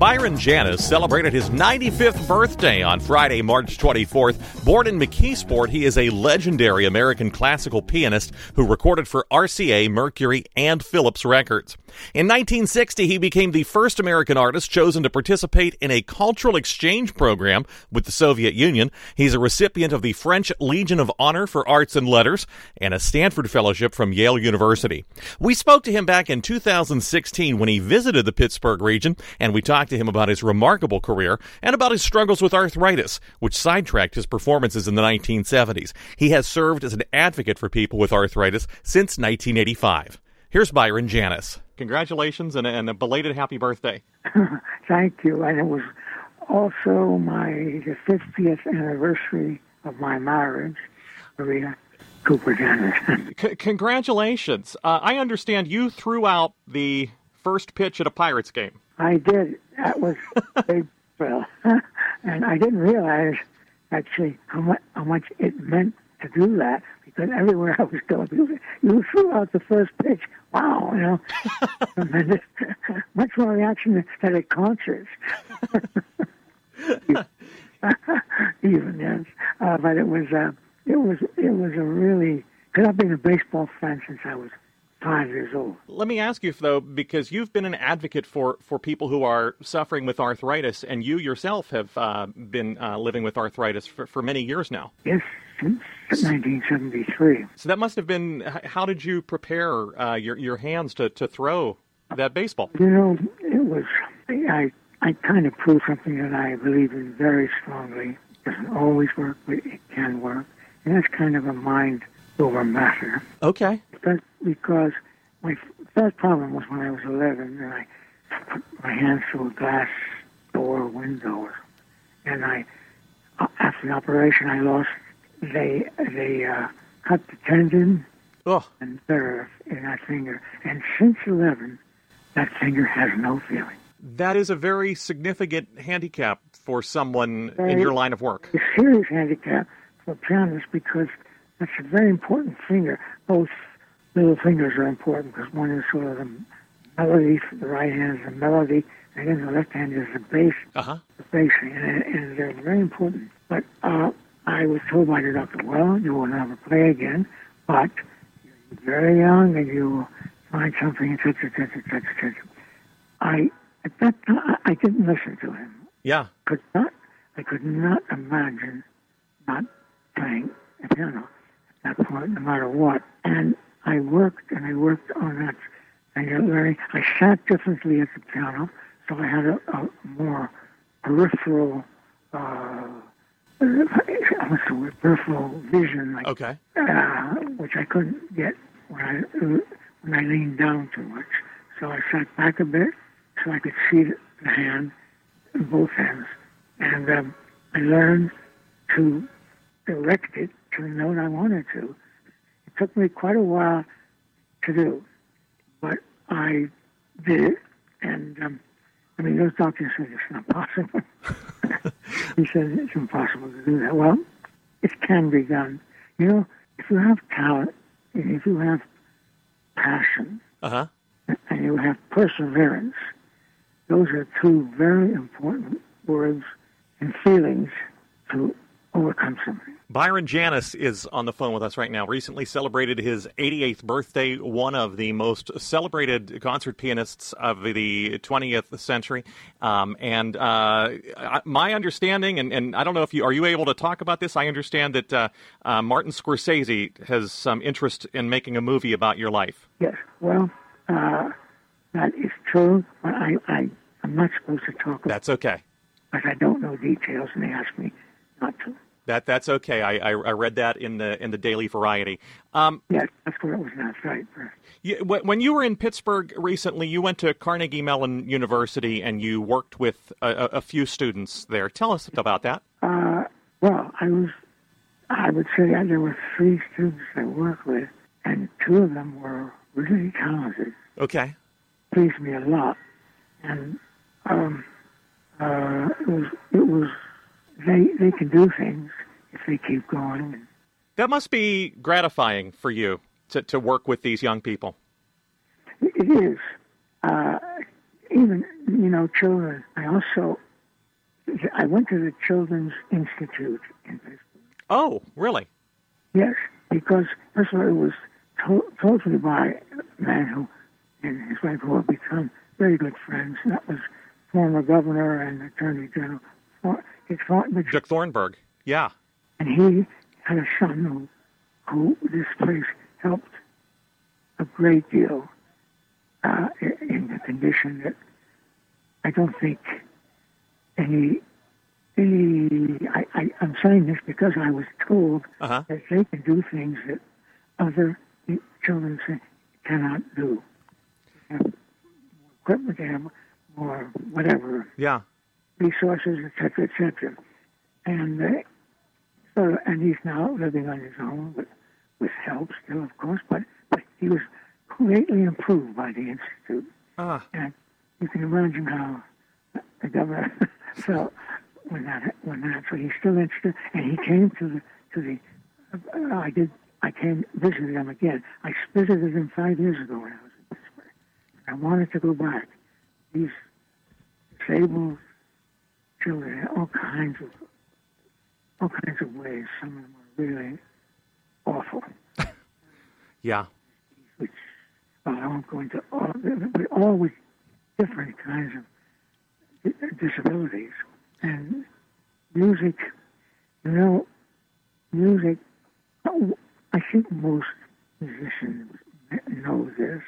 Byron Janis celebrated his 95th birthday on Friday, March 24th. Born in McKeesport, he is a legendary American classical pianist who recorded for RCA, Mercury, and Philips Records. In 1960, he became the first American artist chosen to participate in a cultural exchange program with the Soviet Union. He's a recipient of the French Legion of Honor for Arts and Letters and a Stanford Fellowship from Yale University. We spoke to him back in 2016 when he visited the Pittsburgh region, and we talked to him about his remarkable career and about his struggles with arthritis, which sidetracked his performances in the 1970s. He has served as an advocate for people with arthritis since 1985. Here's Byron Janis. Congratulations and, and a belated happy birthday. Thank you. And it was also my the 50th anniversary of my marriage, Maria Cooper. C- congratulations. Uh, I understand you threw out the first pitch at a Pirates game. I did. That was a big and I didn't realize actually how much, how much it meant to do that because everywhere I was going, you, you threw out the first pitch. Wow, you know. Much more reaction than at concerts. Even yes, uh, but it was uh, it was it was a really because I've been a baseball fan since I was five years old. Let me ask you though, because you've been an advocate for for people who are suffering with arthritis, and you yourself have uh, been uh, living with arthritis for, for many years now. Yes, since 1973. So that must have been. How did you prepare uh, your your hands to, to throw that baseball? You know, it was I I kind of proved something that I believe in very strongly. It doesn't always work, but it can work, and that's kind of a mind over matter. Okay. But because my first problem was when I was 11, and I put my hands through a glass door window, and I after the operation I lost they they uh, cut the tendon oh. and nerve in that finger, and since 11, that finger has no feeling. That is a very significant handicap for someone very, in your line of work. A serious handicap for pianists because that's a very important finger. Both little fingers are important because one is sort of the melody, the right hand is the melody, and then the left hand is the bass, uh-huh. the bassing, and, and they're very important. But uh, I was told by the doctor, well, you will never play again, but you're very young and you will find something, etc., etc., etc., etc. I, at that time, I didn't listen to him. Yeah. Could not, I could not imagine not playing the piano at that point, no matter what. And I worked and I worked on that and you learning. I sat differently at the piano, so I had a, a more peripheral uh, what's the word, peripheral vision, like, okay, uh, which I couldn't get when I when I leaned down too much. So I sat back a bit so I could see the hand, both hands, and um, I learned to direct it to the note I wanted to. It took me quite a while to do, but I did it, and um, I mean, those doctors said it's not possible. he said it's impossible to do that. Well, it can be done. You know, if you have talent, if you have passion, uh-huh. and you have perseverance, those are two very important words and feelings to overcome something. Byron Janis is on the phone with us right now. Recently celebrated his 88th birthday, one of the most celebrated concert pianists of the 20th century. Um, and uh, my understanding, and, and, I don't know if you are you able to talk about this. I understand that uh, uh, Martin Scorsese has some interest in making a movie about your life. Yes, well, uh, that is true, but I, I I'm not supposed to talk. That's okay. But I don't know details, and they ask me not That that's okay. I, I, I read that in the in the Daily Variety. Um, yes, that's where it was. That's right. You, when you were in Pittsburgh recently, you went to Carnegie Mellon University and you worked with a, a few students there. Tell us about that. Uh, well, I was. I would say there were three students I worked with, and two of them were really talented. Okay. Pleased me a lot, and um, uh, it was it was they they can do things if they keep going. That must be gratifying for you to to work with these young people. It is. Uh, even you know children. I also I went to the Children's Institute in Pittsburgh. Oh, really? Yes, because first of all, it was told, told to me by a man who and his wife who have become very good friends. That was former governor and attorney general Dick Thornburgh. Yeah. And he had a son who, who this place helped a great deal uh, in the condition that I don't think any any. I, I, am saying this because I was told uh-huh. that they can do things that other children cannot do. They have more equipment, they have more whatever. Yeah resources, etc., etc. And uh, so, and he's now living on his own with, with help still, of course, but, but he was greatly improved by the Institute. Ah. And you can imagine how the governor felt when that when that. So he's still interested, and he came to the to the. Uh, I did. I came visited him again. I visited him five years ago when I was in Pittsburgh. I wanted to go back. These disabled children in all kinds of all kinds of ways. Some of them are really awful. yeah. Which well, I won't go into all, but all with different kinds of disabilities. And music, you know, music. I think most musicians know this,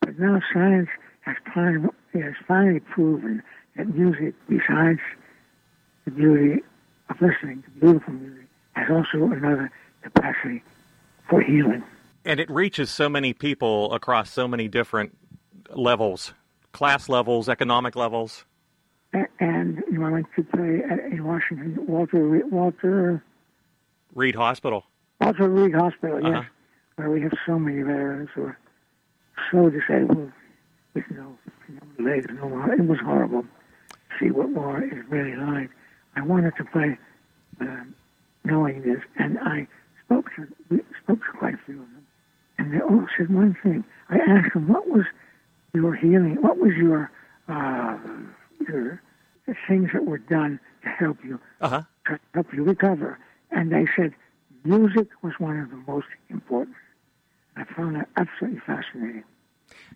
but now science has finally, has finally proven that music, besides the beauty of listening to beautiful music, has also another capacity for healing. And it reaches so many people across so many different levels, class levels, economic levels. And, you know, I went to play at, in Washington, Walter Walter Reed Hospital. Walter Reed Hospital, yes, uh-huh. where we have so many veterans who are so disabled with no, no legs, no. It was horrible see what war is really like. I wanted to play uh, knowing this, and I spoke to spoke to quite a few of them, and they all said one thing. I asked them, "What was your healing? What was your uh, your the things that were done to help you uh-huh. to help you recover?" And they said, "Music was one of the most important." I found that absolutely fascinating.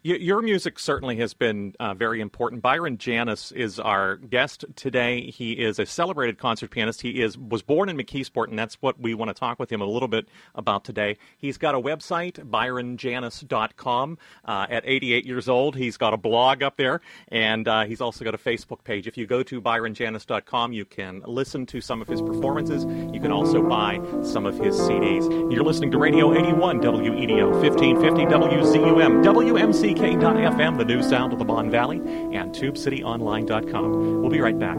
Your music certainly has been uh, very important. Byron Janis is our guest today. He is a celebrated concert pianist. He is was born in McKeesport, and that's what we want to talk with him a little bit about today. He's got a website, byronjanis.com. Uh, at 88 years old, he's got a blog up there, and uh, he's also got a Facebook page. If you go to byronjanis.com, you can listen to some of his performances. You can also buy some of his CDs. You're listening to Radio 81 WEDO 1550 WZUM WMC. CK.FM, the new sound of the Mon Valley, and TubeCityOnline.com. We'll be right back.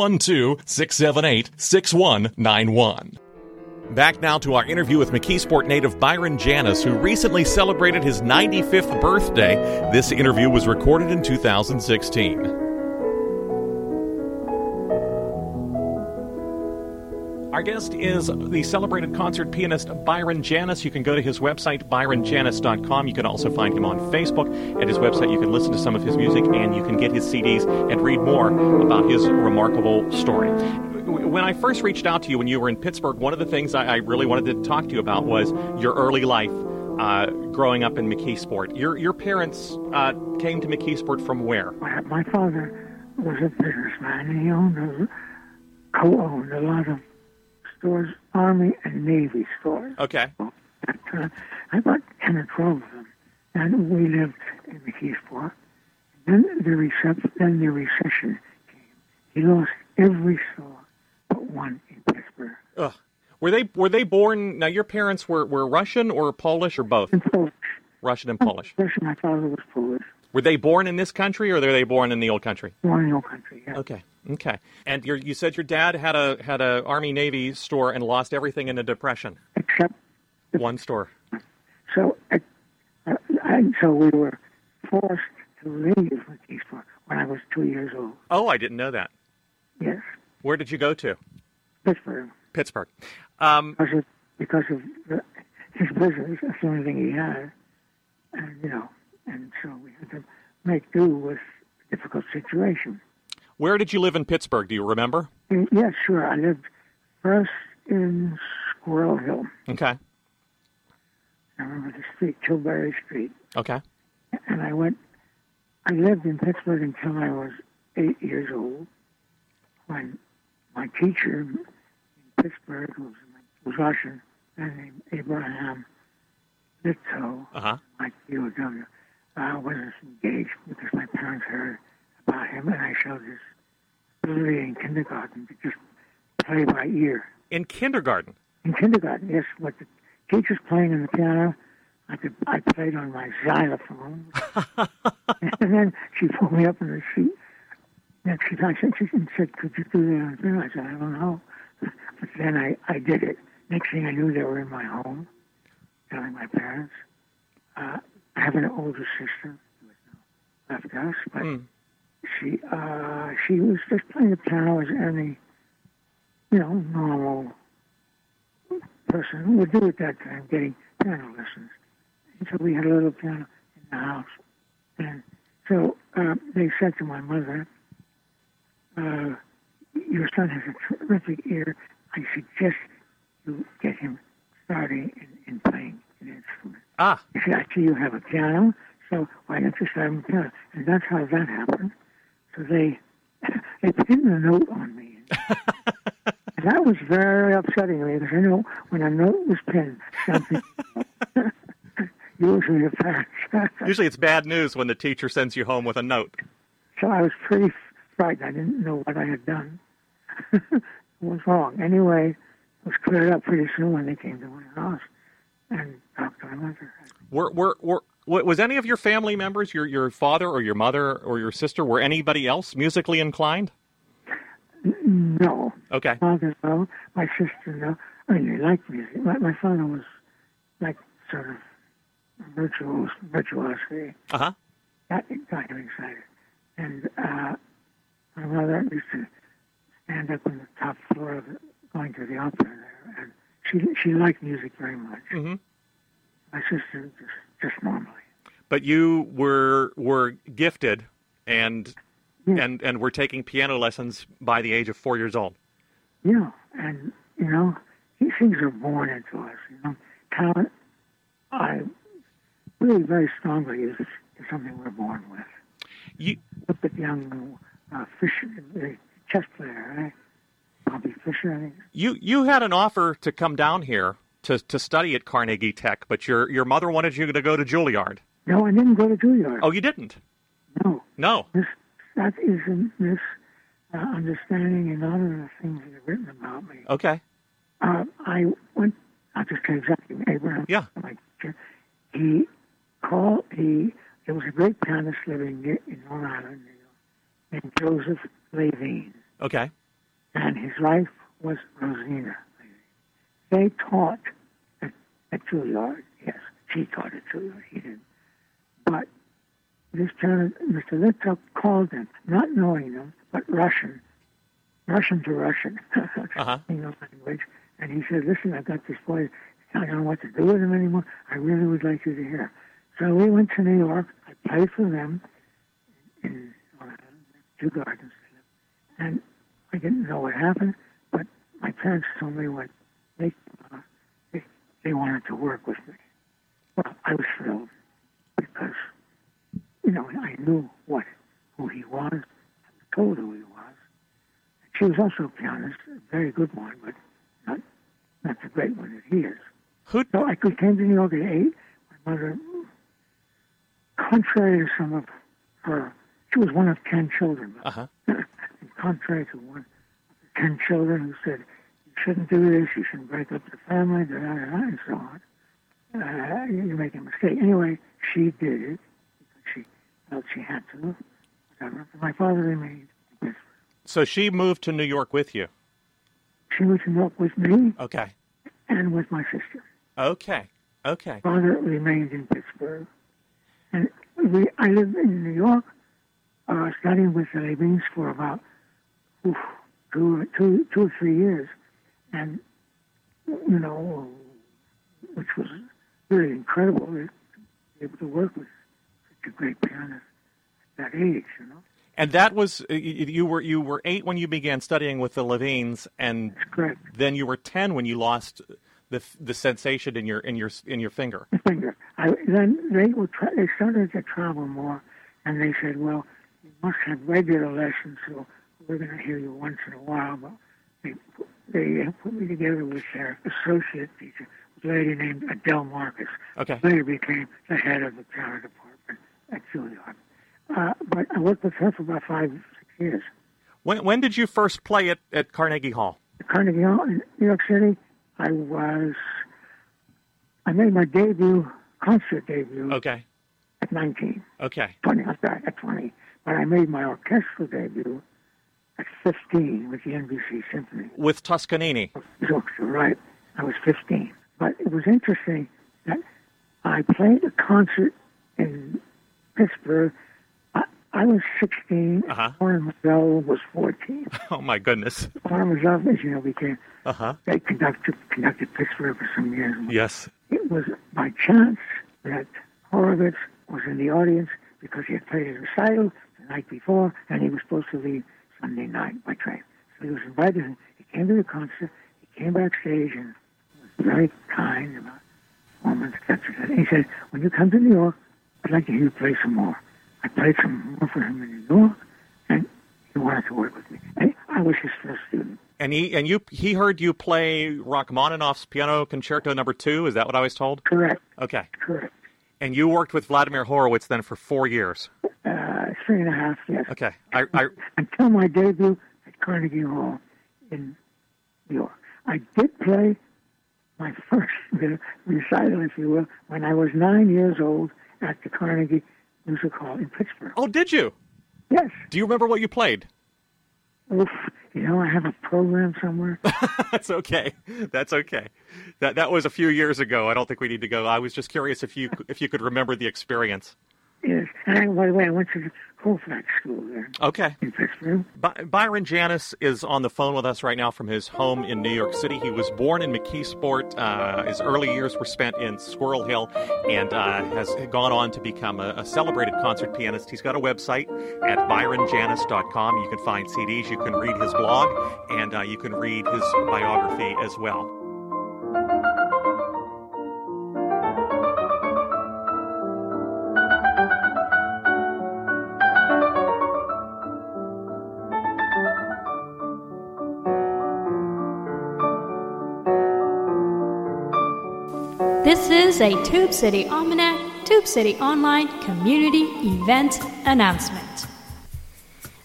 412 678 6191. Back now to our interview with McKeesport native Byron Janis, who recently celebrated his 95th birthday. This interview was recorded in 2016. Our guest is the celebrated concert pianist Byron Janis. You can go to his website, byronjanis.com. You can also find him on Facebook. At his website, you can listen to some of his music and you can get his CDs and read more about his remarkable story when I first reached out to you when you were in Pittsburgh, one of the things I, I really wanted to talk to you about was your early life uh, growing up in McKeesport. Your your parents uh, came to McKeesport from where? My, father was a businessman. He owned a, co-owned a lot of stores, Army and Navy stores. Okay. Time, uh, I bought ten or twelve of them, and we lived in the McKeesport. Then the recep- then the recession came. He lost every store but one in Pittsburgh. Ugh. Were they were they born? Now your parents were, were Russian or Polish or both? In Polish. Russian and Polish. Russian. My father was Polish. Were they born in this country or were they born in the old country? Born in the old country. Yeah. Okay. Okay. And you you said your dad had a had a Army Navy store and lost everything in a depression. Except one store. So, uh, I, so we were forced to leave McKeesport when I was two years old. Oh, I didn't know that. Yes. Where did you go to? Pittsburgh. Pittsburgh. Um, because of, because of the, his business, that's the only thing he had. And, you know, and so we had to make do with a difficult situation. Where did you live in Pittsburgh? Do you remember? Yes, yeah, sure. I lived first in Squirrel Hill. Okay. I remember the street, Tilbury Street. Okay. And I went, I lived in Pittsburgh until I was eight years old when my teacher in Pittsburgh was, was Russian, and named Abraham Litow, uh-huh. my POW. I was engaged because my parents heard about him, and I showed this ability in kindergarten to just play by ear. In kindergarten? In kindergarten, yes. What the teacher's playing on the piano, I could I played on my xylophone, and then she pulled me up in the seat Next she, I said, she said, could you do that on film? I said, I don't know. But then I, I did it. Next thing I knew, they were in my home, telling my parents. Uh, I have an older sister who left us, but mm. she uh, she was just playing the piano as any, you know, normal person would do at that time, getting piano lessons. And so we had a little piano in the house. And so uh, they said to my mother, uh, your son has a terrific ear. I suggest you get him starting in, in playing an instrument. Ah. He said, I see you have a piano, so why don't you start him piano? And that's how that happened. So they they pinned a note on me. and that was very upsetting to me because I know when a note was pinned, something usually a fact. usually it's bad news when the teacher sends you home with a note. So I was pretty frightened. I didn't know what I had done. it was wrong. Anyway, it was cleared up pretty soon when they came to my house and talked to my mother. Were, were, were, was any of your family members, your, your father or your mother or your sister, were anybody else musically inclined? No. Okay. Father, no. My sister, no. I mean, they liked music. My, my father was like sort of virtuos, virtuosity. Uh huh. That got him excited. And uh, my mother used to stand up on the top floor of it, going to the opera there, she she liked music very much. Mm-hmm. My sister just just normally. But you were were gifted and and and were taking piano lessons by the age of four years old. Yeah, and you know these things are born into us. You know, talent. I really very strongly is, is something we're born with. You look at young uh, Fischer, the chess player, right? I think. You you had an offer to come down here to, to study at Carnegie Tech, but your your mother wanted you to go to Juilliard. No, I didn't go to Juilliard. Oh, you didn't? No. No. This that is a uh, understanding in all of the things that are written about me. Okay. Uh, I went. I'll just tell you exactly. Abraham. Yeah. My teacher. He called. He there was a great pianist living in Long Island, named Josef Lhévinne. Okay. And his wife was Rosina. they taught at, at Juilliard. Yes, she taught at Juilliard. He didn't. But this gentleman, Mr. Litvak, called them, not knowing them, but Russian, Russian to Russian, Uh-huh. English language. And he said, "Listen, I've got this boy. I don't know what to do with him anymore. I really would like you to hear." So we went to New York. I played for them in Island, two gardens, and I didn't know what happened, but my parents told me what they uh, they, they wanted to work with me. Well, I was thrilled because you know I knew what who he was. I told who he was. She was also a pianist, a very good one, but not not the great one that he is. Who? So I could came to New York at eight. My mother, contrary to some of her, she was one of ten children. Uh huh. and contrary to one of the ten children who said, you shouldn't do this, you shouldn't break up the family, da, da, da, and so on. Uh, you're making a mistake. Anyway, she did it because she felt she had to. Whatever. But my father remained. in Pittsburgh. So she moved to New York with you. She was in York with me Okay. and with my sister. Okay. Okay. My father remained in Pittsburgh. And we, I lived in New York, uh, studying with the Lhévinnes for about oof, two, two, two or three years. And, you know, which was really incredible to be able to work with such a great pianist at that age, you know. And that was uh, y- you were you were eight when you began studying with the Lhévinnes, and then you were ten when you lost the the sensation in your in your in your finger. finger. I, then they were tra- they started to travel more, and they said, "Well, you must have regular lessons, so we're going to hear you once in a while." But they put- they put me together with their associate teacher, a lady named Adele Marcus. Okay. Later became the head of the piano department at Juilliard. Uh, but I worked with her for about five, six years. When when did you first play at, at Carnegie Hall? At Carnegie Hall in New York City, I was. I made my debut, concert debut, Okay. at 19. Okay. 20, I'm sorry, at 20. But I made my orchestral debut at 15 with the NBC Symphony. With Toscanini. Right. I was 15. But it was interesting that I played a concert in Pittsburgh. I, I was 16. Uh-huh. Lorin was 14. Oh my goodness. Lorin as you know, became Uh huh. they conducted conducted Pittsburgh for some years. Yes. It was by chance that Horowitz was in the audience because he had played his recital the night before and he was supposed to leave Sunday night by train. So he was invited. He came to the concert. He came backstage and was very kind about performance, etc. And he said, when you come to New York, I'd like to hear you play some more. I played some more for him in New York and he wanted to work with me. And I was his first student. And he and you he heard you play Rachmaninoff's Piano Concerto Number Two. Is that what I was told? Correct, Okay. correct. And you worked with Vladimir Horowitz then for four years. Uh, three and a half, yes. Okay. I, I until my debut at Carnegie Hall in New York. I did play my first recital, if you will, when I was nine years old at the Carnegie Music Hall in Pittsburgh. oh, did you? Yes. Do you remember what you played? Oof. You know, I have a program somewhere. That's okay. That's okay. That that was a few years ago. I don't think we need to go. I was just curious if you if you could remember the experience. Yes. And I, by the way, I went to Colfax School there Okay. in Pittsburgh. By- Byron Janis is on the phone with us right now from his home in New York City. He was born in McKeesport. Uh, his early years were spent in Squirrel Hill and uh, has gone on to become a, a celebrated concert pianist. He's got a website at byronjanis.com. You can find CDs, you can read his blog, and uh, you can read his biography as well. This is a Tube City Almanac, Tube City Online community event announcement.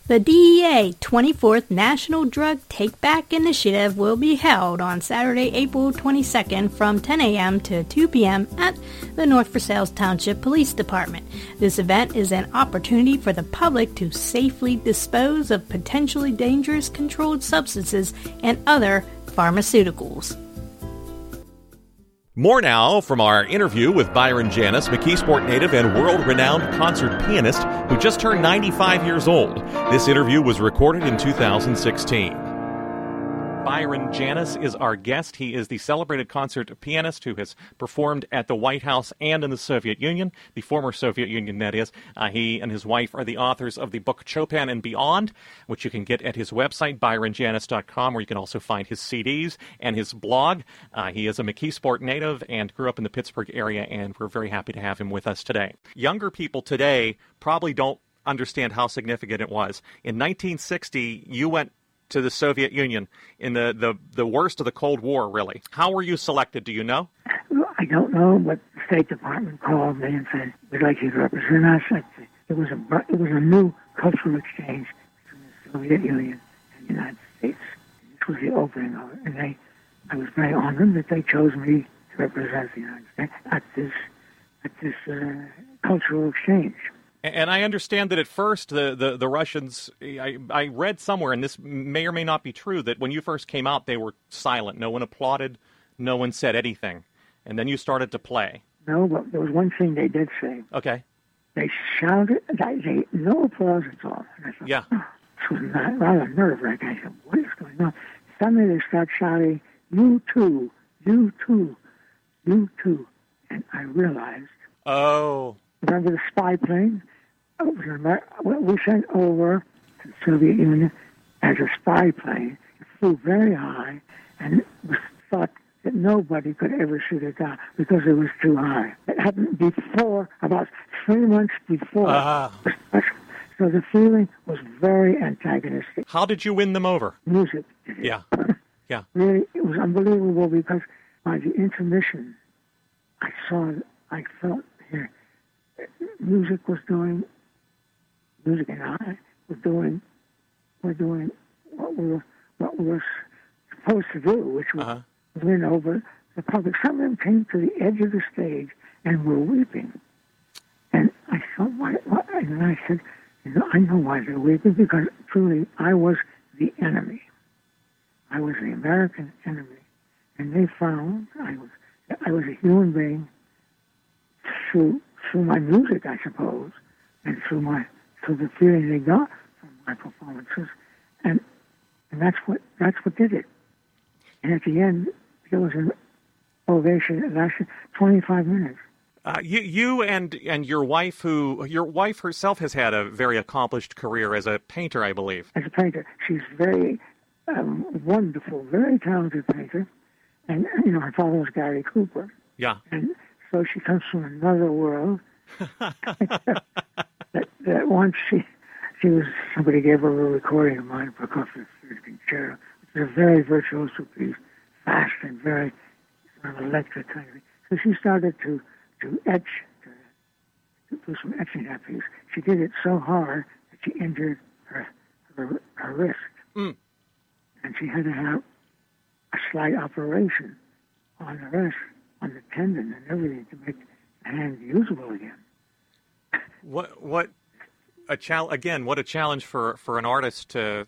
The DEA 24th National Drug Take Back Initiative will be held on Saturday, April 22nd from 10 a.m. to 2 p.m. at the North Versailles Township Police Department. This event is an opportunity for the public to safely dispose of potentially dangerous controlled substances and other pharmaceuticals. More now from our interview with Byron Janis, McKeesport native and world renowned concert pianist who just turned 95 years old. This interview was recorded in 2016. Byron Janis is our guest. He is the celebrated concert pianist who has performed at the White House and in the Soviet Union, the former Soviet Union, that is. Uh, he and his wife are the authors of the book Chopin and Beyond, which you can get at his website, byronjanis.com, where you can also find his CDs and his blog. Uh, he is a McKeesport native and grew up in the Pittsburgh area, and we're very happy to have him with us today. Younger people today probably don't understand how significant it was. In 1960, you went to the Soviet Union in the, the, the worst of the Cold War, really. How were you selected? Do you know? I don't know, but the State Department called me and said, we'd like you to represent us. It was a, it was a new cultural exchange between the Soviet Union and the United States. This was the opening of it. And they, I was very honored that they chose me to represent the United States at this, at this uh, cultural exchange. And I understand that at first the, the, the, Russians, I, I read somewhere, and this may or may not be true, that when you first came out, they were silent. No one applauded, no one said anything. And then you started to play. No, but there was one thing they did say. Okay. They shouted, they, no applause at all. Thought, yeah. Oh, this was not, rather nerve wracking. I said, what is going on? Suddenly they start shouting, you too, you too, you too. And I realized. Oh. Remember the spy plane? We sent over to the Soviet Union as a spy plane. It flew very high and was thought that nobody could ever shoot it down because it was too high. It happened before, about three months before. Uh-huh. So the feeling was very antagonistic. How did you win them over? Music. Yeah. Yeah. Really, it was unbelievable because by the intermission, I saw, I felt here, music was doing music and I were doing were doing what we were what we were supposed to do, which was uh-huh. win over the public. Some of them came to the edge of the stage and were weeping. And I thought, why, why? And I said, you know, I know why they're weeping because truly I was the enemy. I was the American enemy, and they found I was I was a human being through through my music, I suppose, and through my to the feeling they got from my performances, and and that's what that's what did it. And at the end, there was an ovation that lasted 25 minutes. Uh, you, you and and your wife, who your wife herself has had a very accomplished career as a painter, I believe. As a painter, she's very um, wonderful, very talented painter, and you know her father was Gary Cooper. Yeah. And so she comes from another world. that, that once she she was somebody gave her a recording of mine for Prokofiev third concerto, which is a very virtuoso piece, fast and very sort of electric kind of thing. So she started to to etch to, to do some etching that piece. She did it so hard that she injured her her, her wrist, mm. and she had to have a slight operation on the wrist, on the tendon and everything to make the hand usable again. What what a challenge again? What a challenge for for an artist to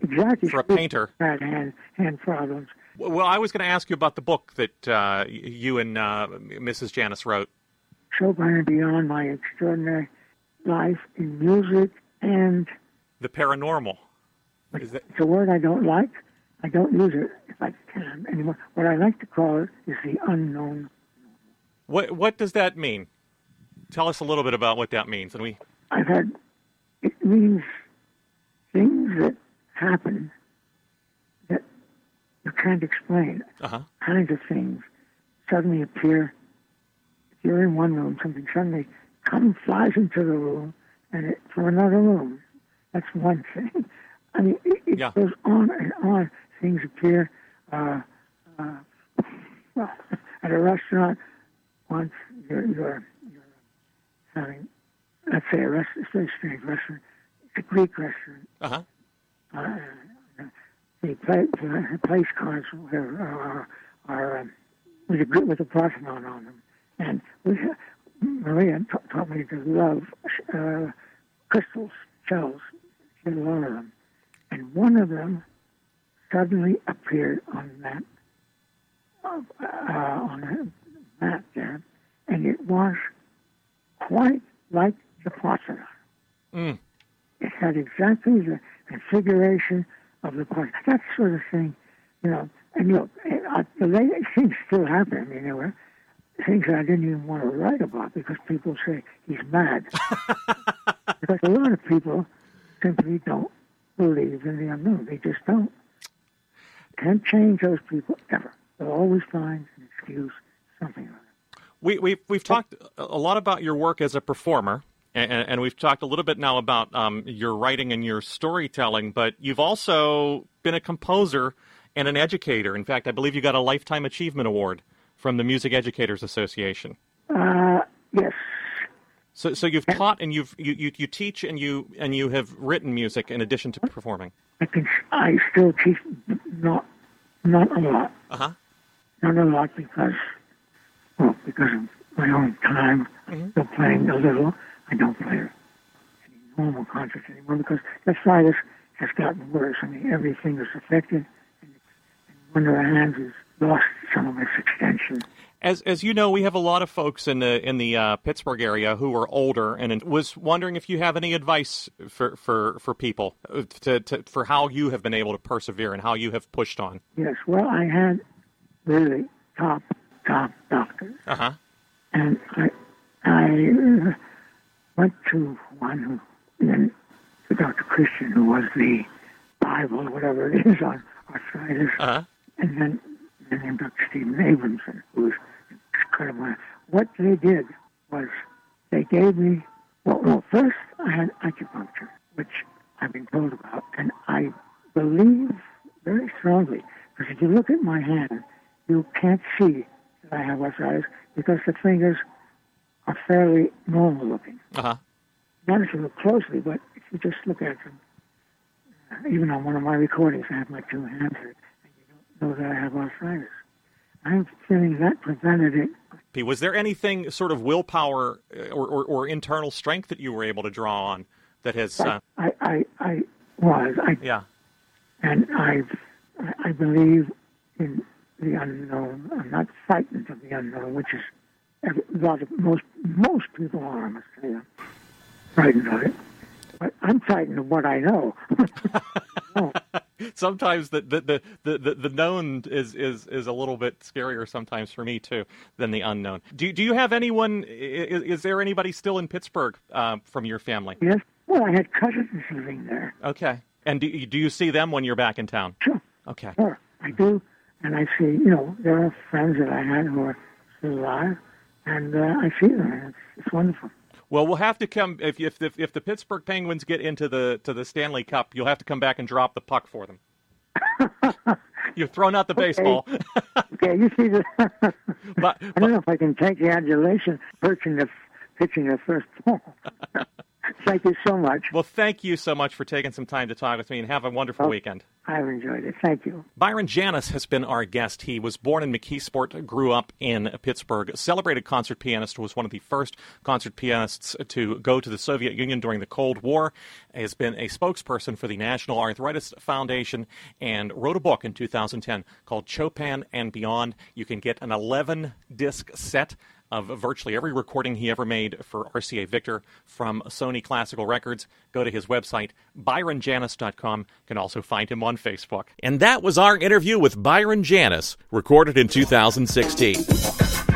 exactly for a painter. Hand hand problems. Well, I was going to ask you about the book that uh, you and uh, Mrs. Janis wrote. Chopin and Beyond: My Extraordinary Life in Music and the Paranormal. Is that... It's a word I don't like. I don't use it if I can anymore. What I like to call it is the unknown. What What does that mean? Tell us a little bit about what that means. And we. I've had. It means things that happen that you can't explain. Uh-huh. Kinds of things suddenly appear. If you're in one room, something suddenly comes, flies into the room, and it, from another room. That's one thing. I mean, it, it yeah. goes on and on. Things appear. Uh, uh, well, at a restaurant, once you're, you're having, let's say, a restaurant, it's a very strange restaurant. It's a Greek restaurant. Uh-huh. Uh, the place, the place cards are, are, are um, with a with a Parthenon on them, and we, Maria taught me to love uh, crystals, shells. She had a lot of them, and one of them suddenly appeared on that uh, on a map there, and it was quite like the Parthenon. Mm. It had exactly the configuration of the Parthenon. That sort of thing, you know. And look, uh, the latest things still happen. I mean, there things that I didn't even want to write about because people say he's mad. because a lot of people simply don't believe in the unknown. They just don't. Can't change those people ever. They'll always find an excuse, something like that. We, we've, we've talked a lot about your work as a performer, and, and we've talked a little bit now about um, your writing and your storytelling, but you've also been a composer and an educator. In fact, I believe you got a Lifetime Achievement Award from the Music Educators Association. Uh, yes. So, so you've taught and you've you, you, you teach and you and you have written music in addition to performing. I can I still teach not not a lot. Uh huh. Not a lot because well because of my own time. I'm still playing a little. I don't play any normal concerts anymore because the sinus has gotten worse. I mean everything is affected, and, and one of the hands has lost some of its extension. As as you know, we have a lot of folks in the in the uh, Pittsburgh area who are older, and was wondering if you have any advice for for for people uh, to, to for how you have been able to persevere and how you have pushed on. Yes, well, I had really top top doctors, Uh huh. and I I uh, went to one who then to Dr. Christian, who was the Bible whatever it is on arthritis, Uh huh. and then and then Dr. Stephen Abramson, who was incredible. What they did was they gave me well, well first I had acupuncture, which I've been told about, and I believe very strongly because if you look at my hand, you can't see I have arthritis because the fingers are fairly normal looking. Uh huh. Not if you look closely, but if you just look at them, uh, even on one of my recordings, I have my two hands here, and you don't know that I have arthritis. I'm feeling that prevented it. P, Was there anything sort of willpower uh, or, or, or internal strength that you were able to draw on that has? Uh, I, I, I was. I, yeah. and I've, I- I believe in the unknown. I'm not frightened of the unknown, which is a lot of most most people are. I must say, I'm frightened of it, but I'm frightened of what I know. no, sometimes the the, the, the, the the known is, is is a little bit scarier sometimes for me too than the unknown. Do do you have anyone? Is, is there anybody still in Pittsburgh uh, from your family? yes. Well, I had cousins living there. Okay. And do you, do you see them when you're back in town? Sure, Okay. sure, I do, and I see. You know, there are friends that I had who are still alive, and uh, I see them. And it's, it's wonderful. Well, we'll have to come if if if, if the Pittsburgh Penguins get into the to the Stanley Cup, you'll have to come back and drop the puck for them. You've thrown out the baseball, Okay, you see the. but, I don't know if I can take the adulation pitching the pitching the first ball. Thank you so much. well, thank you so much for taking some time to talk with me, and have a wonderful oh, weekend. I've enjoyed it. Thank you. Byron Janis has been our guest. He was born in McKeesport, grew up in Pittsburgh. Celebrated concert pianist, was one of the first concert pianists to go to the Soviet Union during the Cold War. Has been a spokesperson for the National Arthritis Foundation and wrote a book in 2010 called Chopin and Beyond. You can get an 11 disc set of virtually every recording he ever made for RCA Victor from Sony Classical Records. Go to his website, byronjanis.com. You can also find him on Facebook. And that was our interview with Byron Janis, recorded in 2016.